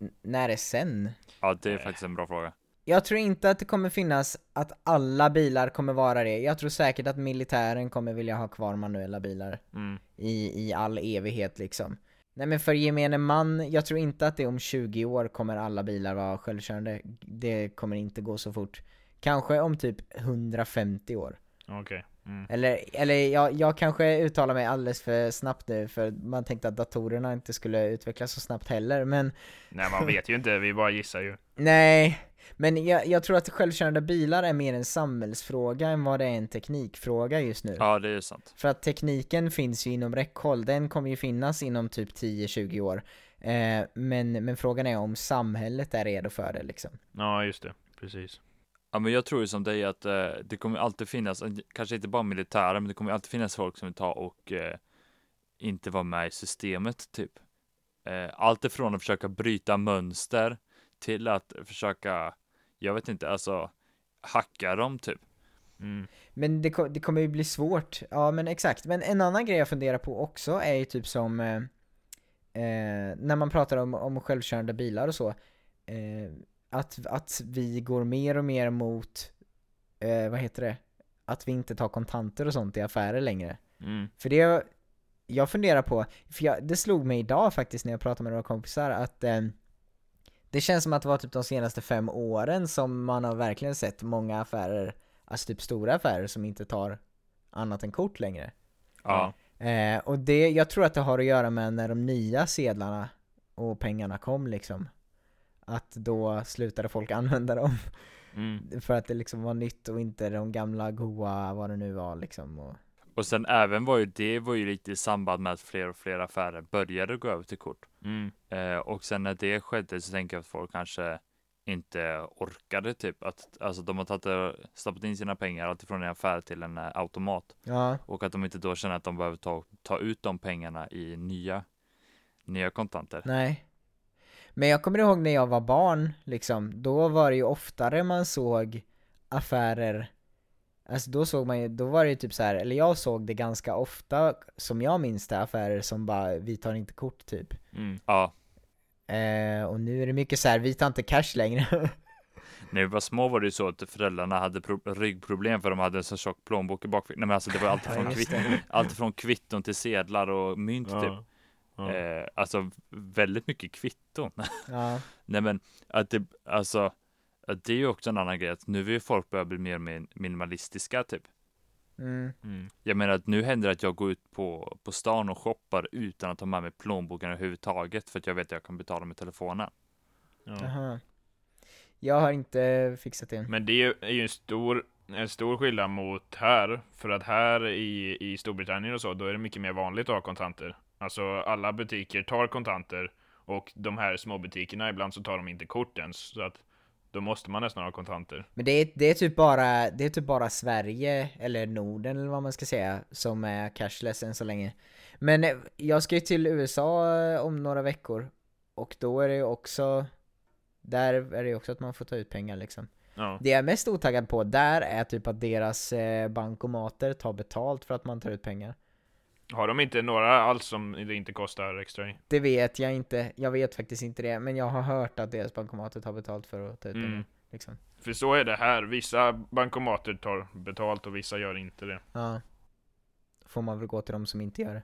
N- när är sen? Ja, det är Nej. faktiskt en bra fråga. Jag tror inte att det kommer finnas att alla bilar kommer vara det. Jag tror säkert att militären kommer vilja ha kvar manuella bilar Mm. i, i all evighet liksom. Nej men för gemene man, jag tror inte att det om 20 år kommer alla bilar vara självkörande. Det kommer inte gå så fort. Kanske om typ 150 år. Okej. Mm. Eller, eller jag, jag kanske uttalar mig alldeles för snabbt nu för man tänkte att datorerna inte skulle utvecklas så snabbt heller men Nej, man vet ju inte. Vi bara gissar ju. Nej, men jag, jag tror att självkörande bilar är mer en samhällsfråga än vad det är en teknikfråga just nu. Ja, det är sant. För att tekniken finns ju inom räckhåll, den kommer ju finnas inom typ 10-20 år. Eh, men, men frågan är om samhället är redo för det liksom. Ja, just det. Precis. Ja, men jag tror ju som dig att eh, det kommer alltid finnas, eh, kanske inte bara militära, men det kommer alltid finnas folk som vill ta och eh, inte vara med i systemet typ. Eh, allt ifrån att försöka bryta mönster till att försöka, jag vet inte, alltså hacka dem typ. Mm. Men det, det kommer ju bli svårt, ja men exakt. Men en annan grej jag funderar på också är ju typ som eh, eh, när man pratar om, om självkörande bilar och så. Eh, att, att vi går mer och mer mot eh, vad heter det? Att vi inte tar kontanter och sånt i affärer längre. Mm. För det, jag funderar på, för jag, det slog mig idag faktiskt när jag pratade med några kompisar att eh, det känns som att det var typ de senaste fem åren som man har verkligen sett många affärer, alltså typ stora affärer som inte tar annat än kort längre. Ja. Eh, och det, jag tror att det har att göra med när de nya sedlarna och pengarna kom liksom. Att då slutade folk använda dem. Mm. För att det liksom var nytt och inte de gamla goa, vad det nu var liksom. Och, Och sen även var ju det var ju lite i samband med att fler och fler affärer började gå över till kort. Mm. Eh, och sen när det skedde så tänker jag att folk kanske inte orkade typ att alltså de har tagit stoppat in sina pengar alltifrån en affär till en eh, automat ja, och att de inte då känner att de behöver ta, ta ut de pengarna i nya nya kontanter. nej. Men jag kommer ihåg när jag var barn, liksom, då var det ju oftare man såg affärer Alltså då såg man ju, då var det ju typ så här, eller jag såg det ganska ofta, som jag minns det, affärer som bara 'Vi tar inte kort' typ Mm. Ja, eh, Och nu är det mycket så här, 'Vi tar inte cash längre' när vi var små var det ju så att föräldrarna hade pro- ryggproblem för de hade en så tjock plånbok i bakfickan. Nej men alltså det var allt Ja, från, kvitt, allt från kvitton till sedlar och mynt typ. Ja. Ja. Eh, alltså väldigt mycket kvitton. Ja, Nej men att det, alltså, det är ju också en annan grej, att nu vill ju folk börja bli mer minimalistiska typ. mm, Mm. Jag menar att nu händer det att jag går ut på, på stan och shoppar utan att ta med mig plånboken överhuvudtaget för att jag vet att jag kan betala med telefonen. Ja. aha Jag har inte fixat det Men det är ju, är ju en stor, en stor skillnad mot här, för att här i, i Storbritannien och så, då är det mycket mer vanligt att ha kontanter. Alltså alla butiker tar kontanter, och de här små butikerna ibland så tar de inte kort ens, så att då måste man nästan ha kontanter. Men det är, det är typ bara, det är typ bara Sverige, eller Norden eller vad man ska säga, som är cashless än så länge. Men eh, jag ska ju till USA eh, om några veckor, och då är det ju också, där är det ju också att man får ta ut pengar liksom. Ja. Det jag är mest otaggad på där är typ att deras eh, bankomater tar betalt för att man tar ut pengar. Har de inte några alls som det inte kostar extra i? Det vet jag inte, jag vet faktiskt inte det, men jag har hört att deras bankomater tar betalt för att ta ut Mm. pengar. Liksom. För så är det här, vissa bankomater tar betalt och vissa gör inte det. Ja. Då får man väl gå till de som inte gör det.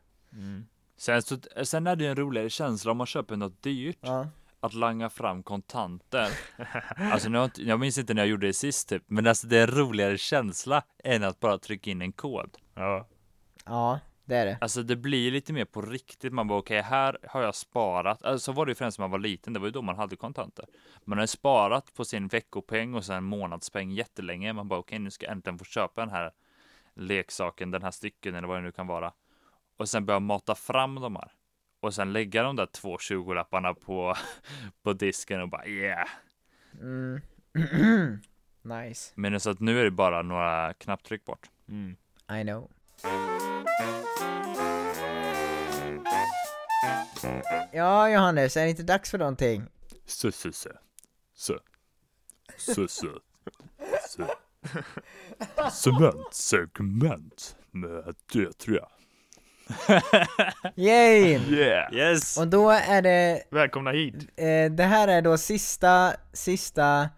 Sen, så, sen är det ju en roligare känsla om man köper något dyrt, Ja. att langa fram kontanter. Alltså nu jag minns inte när jag gjorde det sist typ, men alltså det är en roligare känsla än att bara trycka in en kod. Ja. Ja, det är det. Alltså det blir lite mer på riktigt. Man bara okej, här har jag sparat. Alltså, så var det ju främst när man var liten. Det var ju då man hade kontanter. Man har sparat på sin veckopeng och sen månadspeng jättelänge. Man bara okej, nu ska jag äntligen få köpa den här leksaken, den här stycken eller vad det nu kan vara. Och sen börja mata fram de här. Och sen lägga de där två 20-lapparna på, på disken och bara yeah. Mm. nice. Men så att nu är det bara några knapptryck bort. Mm. I know. Ja, Johannes, är det inte dags för någonting? Så, så, så. Så. Så, så. Så. Cementsegment med det tror jag. Yay! Yeah! Yes! Och då är det, Välkomna hit! eh, det här är då sista, sista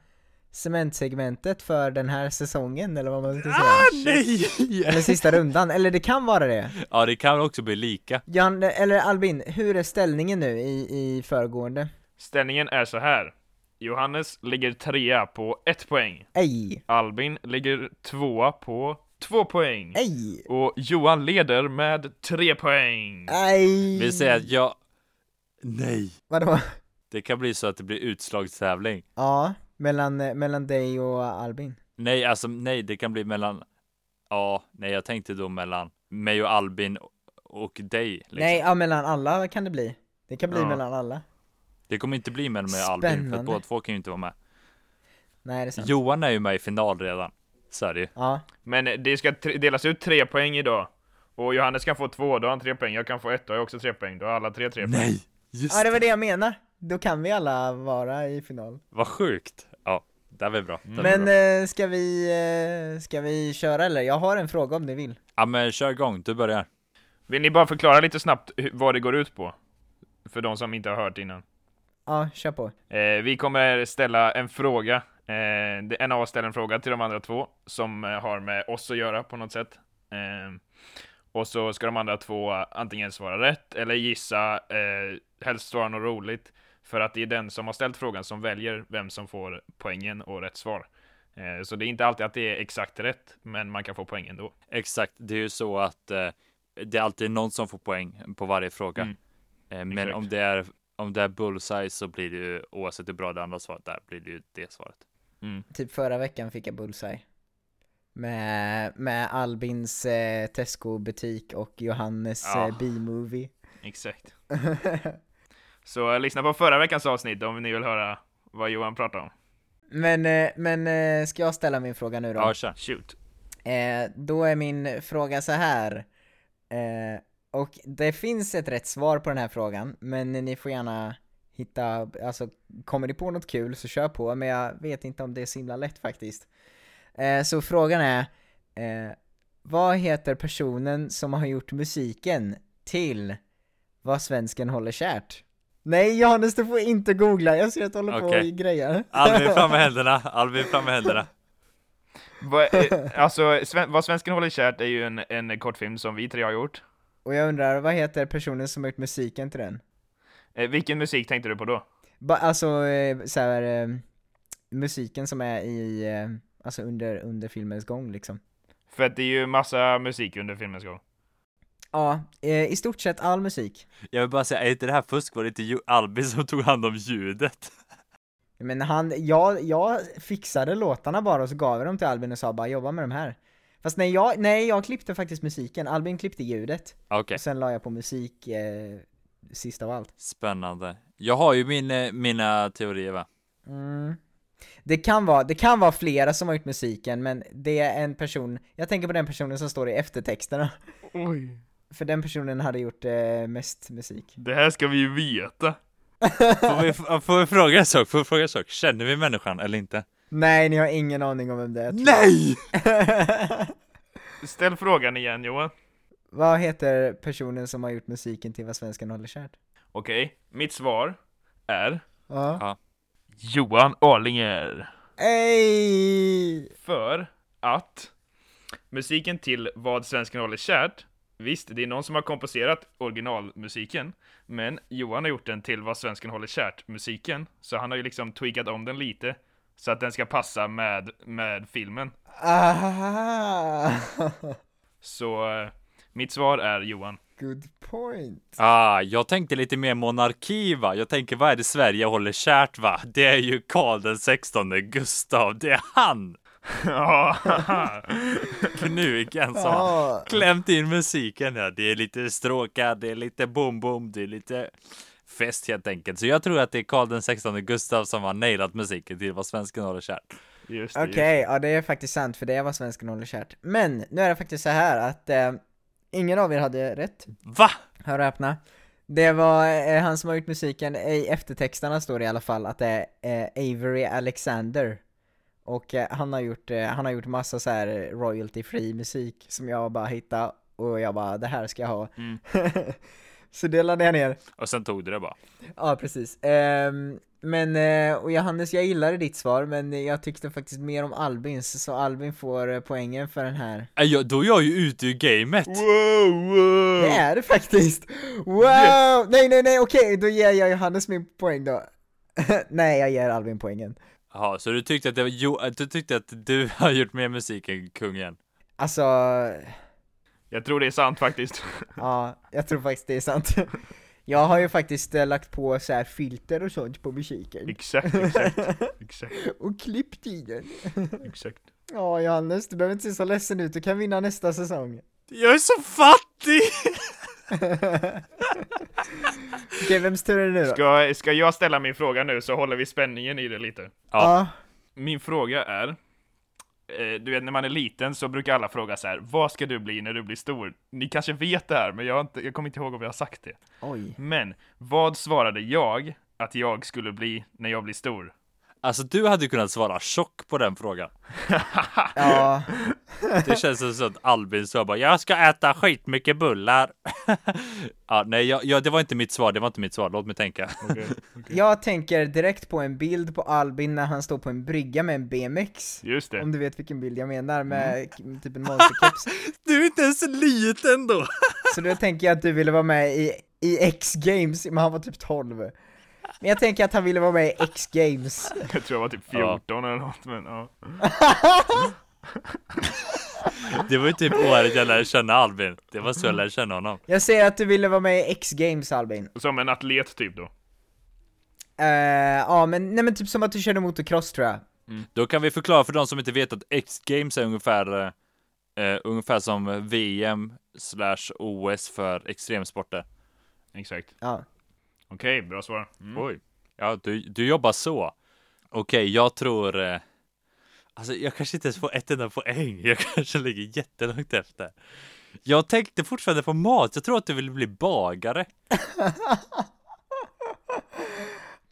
cementsegmentet för den här säsongen, eller vad man ska säga. nej! Eller sista rundan, eller det kan vara det. Ja, det kan också bli lika. Jan, eller Albin, hur är ställningen nu i, i föregående? Ställningen är så här. Johannes ligger trea på ett poäng. Ej, Albin ligger tvåa på två poäng. ej, Och Johan leder med tre poäng. ej! Vi säger att jag... Nej! Vadå? Det kan bli så att det blir utslagstävling. Ja, mellan, eh, mellan dig och Albin. Nej, alltså nej, det kan bli mellan... Ja, nej, jag tänkte då mellan mig och Albin och dig. Liksom. Nej, ja mellan alla kan det bli. Det kan bli Ja. mellan alla. Det kommer inte bli mellan mig och Albin, för båda två kan ju inte vara med. Nej, det är sant. Johan är ju med i final redan. Så är det ju. Ja, Men det ska delas ut tre poäng idag. Och Johannes kan få två, då har han tre poäng. Jag kan få ett, då har jag också tre poäng. Då har alla tre tre poäng. Nej! Just ja det var det jag menar. Då kan vi alla vara i final. Vad sjukt! Ja, det var bra. Det Men bra. eh, ska vi, eh, ska vi köra eller? Jag har en fråga om ni vill. Ja men kör igång, du börjar. Vill ni bara förklara lite snabbt vad det går ut på? För de som inte har hört innan. Ja, kör på. Eh, vi kommer ställa en fråga Eh, en av oss ställer en fråga till de andra två som har med oss att göra på något sätt. Och så ska de andra två antingen svara rätt eller gissa, eh, helst svara något roligt. För att det är den som har ställt frågan som väljer vem som får poängen och rätt svar. Eh, så det är inte alltid att det är exakt rätt, men man kan få poäng ändå. Exakt, det är ju så att eh, det är alltid någon som får poäng på varje fråga. Mm. Eh, men Exakt. om det är om det är bullseye så blir det ju oavsett hur bra det andra svaret är blir det ju det svaret. Mm. Typ förra veckan fick jag bullseye. Med, med Albins eh, Tesco-butik och Johannes Ja. eh, B-movie. Exakt. Så eh, lyssna på förra veckans avsnitt om ni vill höra vad Johan pratar om. men, eh, men eh, ska jag ställa min fråga nu då? Ja, kör. Shoot. Eh, då är min fråga så här. Och det finns ett rätt svar på den här frågan, men ni får gärna hitta, alltså kommer ni på något kul så kör på, men jag vet inte om det är så himla lätt faktiskt. Eh, så frågan är, eh, vad heter personen som har gjort musiken till Vad svensken håller kärt? Nej Johannes du får inte googla, jag ser att du håller på Okej. och grejer. Albin fram med händerna, Albin fram med händerna. Alltså, Sven, vad svensken håller kärt är ju en, en kortfilm som vi tre har gjort. Och jag undrar, vad heter personen som har gjort musiken till den? Eh, vilken musik tänkte du på då? Ba, alltså eh, så här, eh, musiken som är i, eh, alltså under, under filmens gång liksom. För att det är ju massa musik under filmens gång. Ja, eh, i stort sett all musik. Jag vill bara säga, är inte det här fusk? Var det inte Albin som tog hand om ljudet? Men han, jag, jag fixade låtarna bara och så gav jag dem till Albin och sa bara jobba med de här. Fast nej jag, nej jag klippte faktiskt musiken, Albin klippte ljudet. Okej, Och sen la jag på musik eh, sist av allt. spännande. Jag har ju min, eh, mina teorier va? Mm. Det kan, vara, det kan vara flera som har gjort musiken, men det är en person, jag tänker på den personen som står i eftertexterna. Oj. För den personen hade gjort eh, mest musik. Det här ska vi ju veta. Får vi, får vi fråga en sak? Får vi fråga en sak? Känner vi människan eller inte? Nej, ni har ingen aning om vem det är. Nej! Ställ frågan igen Johan. Vad heter personen som har gjort musiken till Vad svenskan håller kärt? Okej, mitt svar är Ja. Ja. Johan Arlinger. Ey! För att musiken till Vad svensken håller kärt, visst, det är någon som har komposerat originalmusiken, men Johan har gjort den till Vad svensken håller kärt-musiken, så han har ju liksom tweakat om den lite, så att den ska passa med, med filmen. Ah, Så eh, mitt svar är Johan. Good point. Ah, jag tänkte lite mer monarki va? Jag tänker vad är det Sverige håller kärt va? Det är ju Karl den 16 Gustav, det är han! Ja, Knugen som har klämt in musiken ja. Det är lite stråkar, det är lite bom bom, det är lite fest helt enkelt. Så jag tror att det är Karl den 16 Gustav som har nailat musiken till vad svensken håller kärt. okej, ja det är faktiskt sant för det är vad svenskan håller kärt. Men, nu är det faktiskt så här att eh, ingen av er hade rätt. Va? Hör och öppna. Det var eh, han som har gjort musiken, i eftertexterna står det i alla fall att det är eh, Avery Alexander. Och eh, han har gjort, eh, han har gjort massa så här royalty-free musik som jag bara hittade och jag bara det här ska jag ha. Mm. så det laddade jag ner. Och sen tog du det bara. Ja precis. Ehm, men, eh, och Johannes jag gillade ditt svar men jag tyckte faktiskt mer om Albins så Albin får eh, poängen för den här. Äh, jag, då är jag ju ute ur gamet. Wow, wow! Det är det faktiskt! Wow! Nej nej nej okej, då ger jag Johannes min poäng då. nej, jag ger Albin poängen. Jaha, så du tyckte att det var, jo, att du tyckte att du har gjort mer musik än kungen? Alltså, Jag tror det är sant faktiskt. ja, jag tror faktiskt det är sant. Jag har ju faktiskt eh, lagt på så här filter och sånt på musiken. exakt, exakt, exakt, Och klippt i den. exakt. Ja Johannes, du behöver inte se så ledsen ut, du kan vinna nästa säsong. Jag är så fattig! Okej, vems tur är det nu då? Ska, ska jag ställa min fråga nu så håller vi spänningen i det lite. Ja. Min fråga är, du vet när man är liten så brukar alla fråga så här, vad ska du bli när du blir stor? Ni kanske vet det här, men jag, inte, jag kommer inte ihåg om jag har sagt det. Oj. Men, vad svarade jag att jag skulle bli när jag blir stor? Alltså du hade kunnat svara tjock på den frågan. Ja, Det känns som så att Albin sa bara jag ska äta skitmycket bullar. ja, nej, jag, jag, det var inte mitt svar. Det var inte mitt svar. Låt mig tänka. Okej. jag tänker direkt på en bild på Albin när han står på en brygga med en BMX. Just det. Om du vet vilken bild jag menar med k- typ en monsterkeps. Du är inte ens liten då. Så då tänker jag att du ville vara med i, i X-games, men han var typ 12. Men jag tänker att han ville vara med i X-games. Jag tror jag var typ 14 eller något, men ja. Det var ju typ året jag lärde känna Albin. Det var så jag lärde känna honom. Jag säger att du ville vara med i X-games Albin. Som en atlet typ då. Eh, ja men, nej men typ som att du körde motocross tror jag. Då kan vi förklara för de som inte vet att X-games är ungefär eh, ungefär som VM slash OS för extremsporter. Exakt. Ja. Okej, bra svar. Mm. Oj. Ja, du, du jobbar så. Okej, jag tror... Eh, alltså, jag kanske inte ens får ett enda poäng. Jag kanske ligger jättelångt efter. Jag tänkte fortfarande på mat. Jag tror att du vill bli bagare.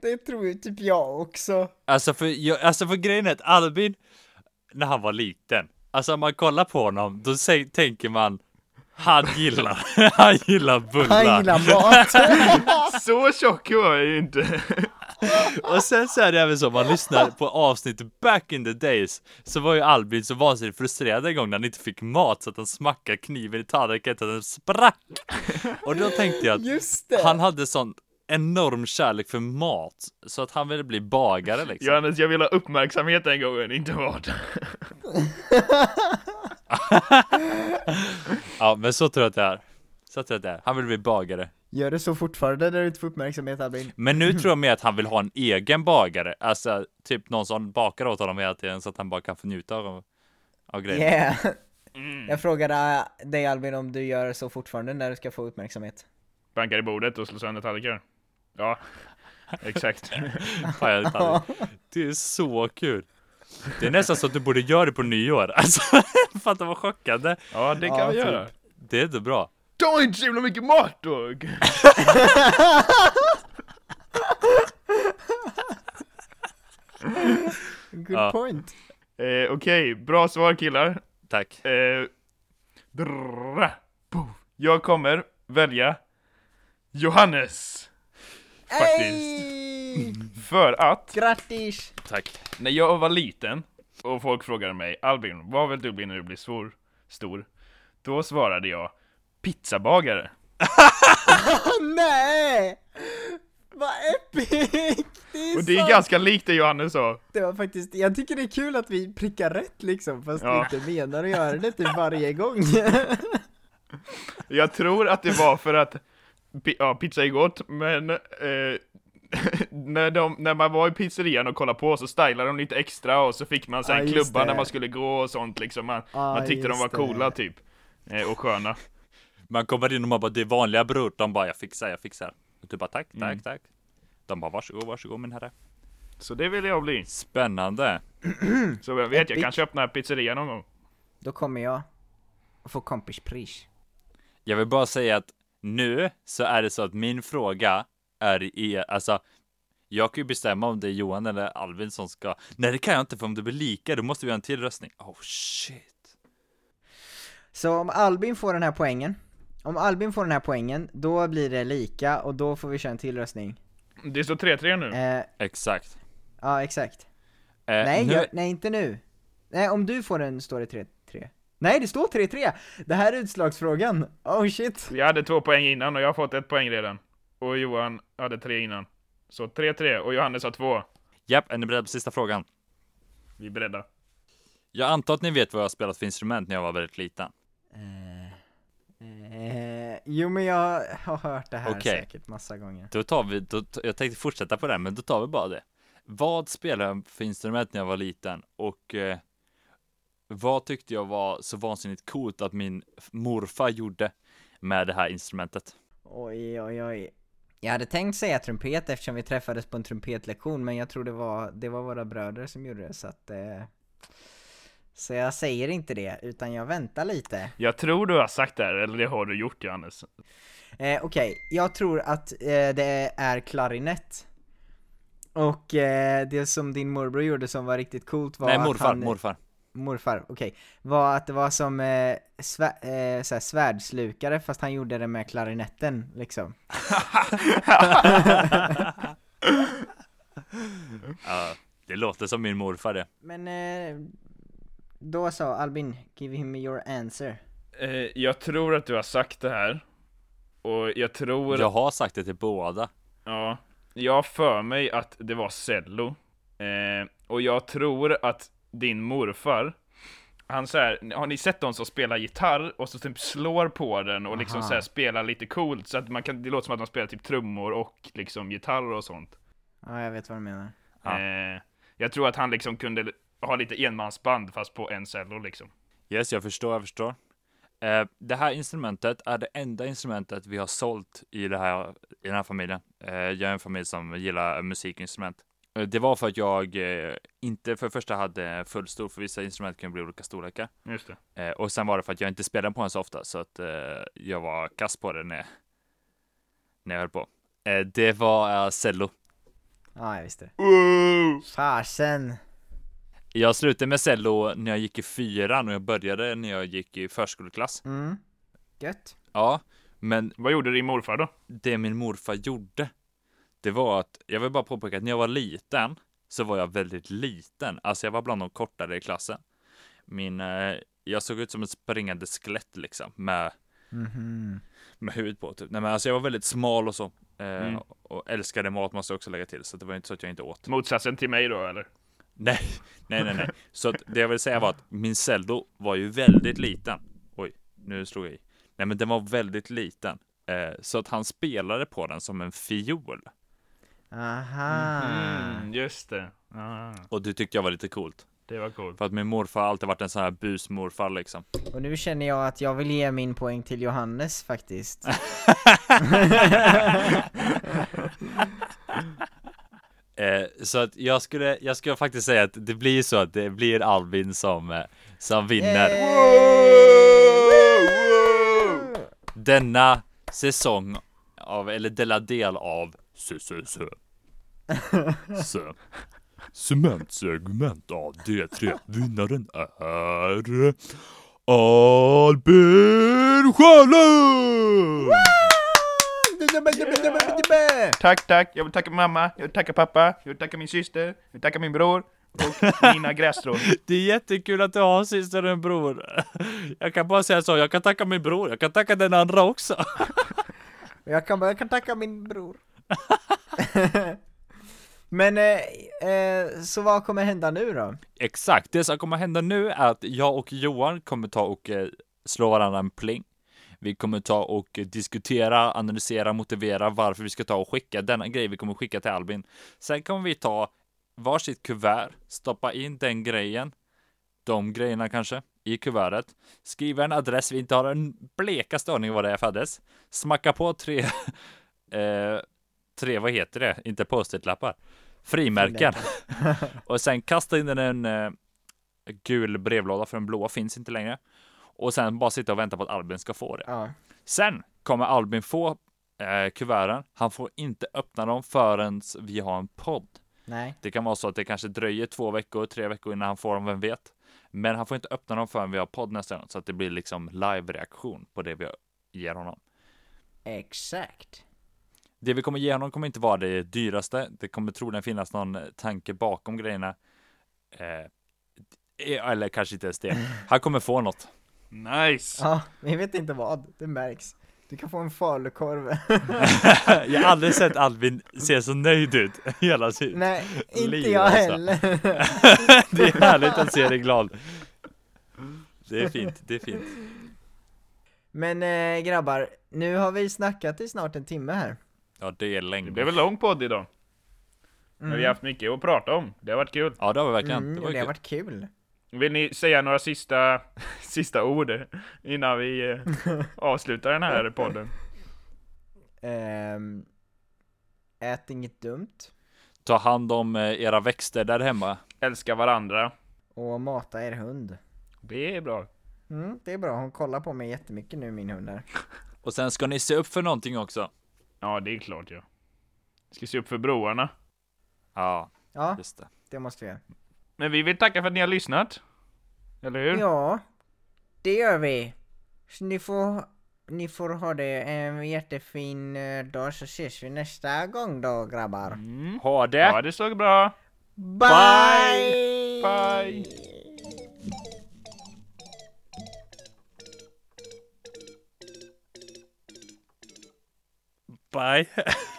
Det tror ju typ jag också. Alltså för, jag, alltså för grejen är att Albin, när han var liten, alltså om man kollar på honom, då sä- tänker man han gillar, han gillar bullar. Han gillar mat. Så tjock var jag ju inte. Och sen så är det även så, man lyssnar på avsnitt back in the days, så var ju Albin så vansinnigt frustrerad en gång när han inte fick mat så att han smackade kniven i tallriken så att den sprack. Och då tänkte jag att Just det. han hade sån enorm kärlek för mat, så att han ville bli bagare liksom. Johannes, jag vill ha uppmärksamhet den gången, inte mat. Ja, men så tror jag att det är. Så tror jag att det är. Han vill bli bagare. Gör det så fortfarande när du inte får uppmärksamhet Albin. Men nu tror jag mer att han vill ha en egen bagare. Alltså, typ någon som bakar åt honom hela tiden så att han bara kan få njuta av, av grejer. Yeah. Mm. Jag frågade dig Albin om du gör så fortfarande när du ska få uppmärksamhet. Bankar i bordet och slår sönder tallrikar. Ja, exakt. Fan. Det är så kul. Det är nästan så att du borde göra det på nyår. Alltså, fatta vad chockande. Ja, det kan Ja, vi typ. göra. Det är inte bra. Ta inte så himla mycket mat då! Good Ja. point. Eh, Okej, bra svar killar. Tack. Eh, jag kommer välja Johannes. Faktiskt. Ey! För att Grattis! Tack. när jag var liten och folk frågade mig Albin, vad vill du bli när du blir stor? stor? Då svarade jag pizzabagare. Nej! Vad epic! Det är, Och det är ganska likt det Johannes sa. Det var faktiskt, jag tycker det är kul att vi prickar rätt liksom, fast Ja. vi inte menar att göra det typ varje gång. Jag tror att det var för att ja, pizza är gott, men eh, när, de, när man var i pizzerian och kollade på så stylade de lite extra och så fick man sen just klubba det. när man skulle gå och sånt liksom. Man, Ja, man tyckte de var just det. coola typ. Eh, och sköna. Man kommer in och man bara, det är vanliga bror. De bara, jag fixar, jag fixar. Och du bara, tack, tack, Mm. tack. De bara, varsågod, varsågod min herre. Så det vill jag bli. Spännande. Så jag vet, jag kanske öppnar pizzeria någon gång. Då kommer jag och får kompispris. Jag vill bara säga att nu så är det så att min fråga är i er, alltså jag kan ju bestämma om det är Johan eller Alvin som ska Nej det kan jag inte för om det blir lika då måste vi göra en till röstning Oh shit Så om Albin får den här poängen, om Albin får den här poängen, då blir det lika och då får vi köra en till röstning. Det står 3-3 nu. Eh, Exakt ja, exakt. eh, nej, nu, jag, nej, inte nu. Nej, om du får den står det 3-3. Nej, det står 3-3! Det här är utslagsfrågan. Oh shit. Jag hade två poäng innan och jag har fått ett poäng redan. Och Johan hade tre innan. Så 3-3 och Johannes har två. Japp, är ni beredda på sista frågan? Vi är beredda. Jag antar att ni vet vad jag har spelat för instrument när jag var väldigt liten Eh, jo men jag har hört det här Okej. säkert massa gånger. Då tar vi, då, jag tänkte fortsätta på det men då tar vi bara det Vad spelade jag för instrument när jag var liten? Och eh, vad tyckte jag var så vansinnigt coolt att min morfar gjorde med det här instrumentet? Oj oj oj. Jag hade tänkt säga trumpet eftersom vi träffades på en trumpetlektion men jag tror det var, det var våra bröder som gjorde det så att eh, Så jag säger inte det utan jag väntar lite. Jag tror du har sagt det här, eller det har du gjort Johannes. Eh, Okej, jag tror att eh, det är klarinett. Och eh, det som din morbror gjorde som var riktigt coolt var Nej, att morfar, han, morfar. Morfar, okej, var att det var som eh, svä, eh, såhär, svärdslukare fast han gjorde det med klarinetten liksom. Ja, det låter som min morfar det. Men eh, då sa Albin, give him your answer. Eh, jag tror att du har sagt det här. Och jag tror... Jag har sagt det till båda. Ja, jag för mig att det var cello. Eh, och jag tror att din morfar, han så här, har ni sett de som spelar gitarr och så typ slår på den och liksom Aha. så här spelar lite coolt så att man kan, det låter som att de spelar typ trummor och liksom gitarr och sånt. Ja, jag vet vad du menar. Ja. Eh, jag tror att han liksom kunde ha lite enmansband fast på en cello liksom. Yes, jag förstår, jag förstår. Eh, det här instrumentet är det enda instrumentet vi har sålt i, det här, i den här familjen. Eh, jag är en familj som gillar musikinstrument. Eh, det var för att jag eh, inte för det första hade full stor, för vissa instrument kan bli olika storlekar. Just det. Eh, och sen var det för att jag inte spelade på den så ofta, så att jag var kass på det när, när jag höll på. Det var cello. Ja, jag visste. Wow! Fasen! Jag slutade med cello när jag gick i fyran och jag började när jag gick i förskoleklass. Mm. Gött. Ja, men Vad gjorde din morfar då? det min morfar gjorde, det var att, jag vill bara påpeka att när jag var liten, så var jag väldigt liten. Alltså jag var bland de kortare i klassen. Min, eh, jag såg ut som ett springande skelett liksom, med, Mhm. med hud på typ. Nej men alltså jag var väldigt smal och så. Eh, Mm. Och älskade mat måste jag också lägga till, så det var inte så att jag inte åt. Motsatsen till mig då eller? Nej, nej, nej, nej. Så att det jag vill säga var att min cello var ju väldigt liten. Oj, nu slog jag i. Nej, men den var väldigt liten. Eh, så att han spelade på den som en fiol. Aha. Mm, just det. Ah, Och det tyckte jag var lite coolt. det var coolt. För att min morfar har alltid varit en sån här busmorfar liksom. Och nu känner jag att jag vill ge min poäng till Johannes faktiskt. Eh, så att jag skulle, jag skulle faktiskt säga att det blir så att det blir Albin som, eh, som vinner. Denna säsong av, eller denna del av Sö, sö, sö. Sö. Cementsegment av D3. Vinnaren är Albin Sjölund! Tack, tack. Jag vill tacka mamma, jag vill tacka pappa, jag vill tacka min syster, jag vill tacka min bror och mina grässtrån. Det är jättekul att du har en syster och en bror. Jag kan bara säga så, jag kan tacka min bror, jag kan tacka den andra också. Jag kan, jag kan tacka min bror. Men, eh, eh, så vad kommer hända nu då? Exakt, det som kommer hända nu är att jag och Johan kommer ta och eh, slå varandra en pling. Vi kommer ta och diskutera, analysera, motivera varför vi ska ta och skicka denna grej vi kommer skicka till Albin. Sen kommer vi ta varsitt kuvert, stoppa in den grejen, de grejerna kanske, i kuvertet. Skriva en adress vi inte har en blekaste aning vad det är för adress. Smacka på tre, eh, tre, vad heter det? Inte post-it-lappar. Frimärken. och sen kasta in den i en eh, gul brevlåda för den blåa finns inte längre. Och sen bara sitta och vänta på att Albin ska få det. Ja. Sen kommer Albin få eh, kuverten. Han får inte öppna dem förrän vi har en podd. Nej. Det kan vara så att det kanske dröjer två veckor, tre veckor innan han får dem, vem vet. Men han får inte öppna dem förrän vi har podd nästa gång, så att det blir liksom live-reaktion på det vi ger honom. Exakt. Det vi kommer ge honom kommer inte vara det dyraste. Det kommer troligen finnas någon tanke bakom grejerna. Eh, eller kanske inte ens det. Han kommer få något. Nice! Ja, vi vet inte vad, det märks. Du kan få en falukorv. Jag har aldrig sett Albin se så nöjd ut hela sitt Nej, inte liv, jag alltså. heller. Det är härligt att se dig glad. Det är fint, det är fint. Men eh, grabbar, nu har vi snackat i snart en timme här. Ja, det är Det länge. blev en lång podd idag. Men vi har haft mycket att prata om. Det har varit kul. Ja, det har vi verkligen. Mm, det det, var ju har varit kul. Vill ni säga några sista, sista ord innan vi eh, avslutar den här podden? Ehm, ät inget dumt. Ta hand om eh, era växter där hemma. Älska varandra. Och mata er hund. Det är bra. Mm, det är bra, hon kollar på mig jättemycket nu min hund här. Och sen ska ni se upp för någonting också. Ja, det är klart ja. Ska se upp för broarna. Ja, Ja, just det. det måste vi göra. Men vi vill tacka för att ni har lyssnat. Eller hur? Ja, det gör vi. Så ni får, ni får ha det en jättefin eh, dag så ses vi nästa gång då grabbar. Mm. Ha det! Ja, det såg bra. Bye! Bye! Bye!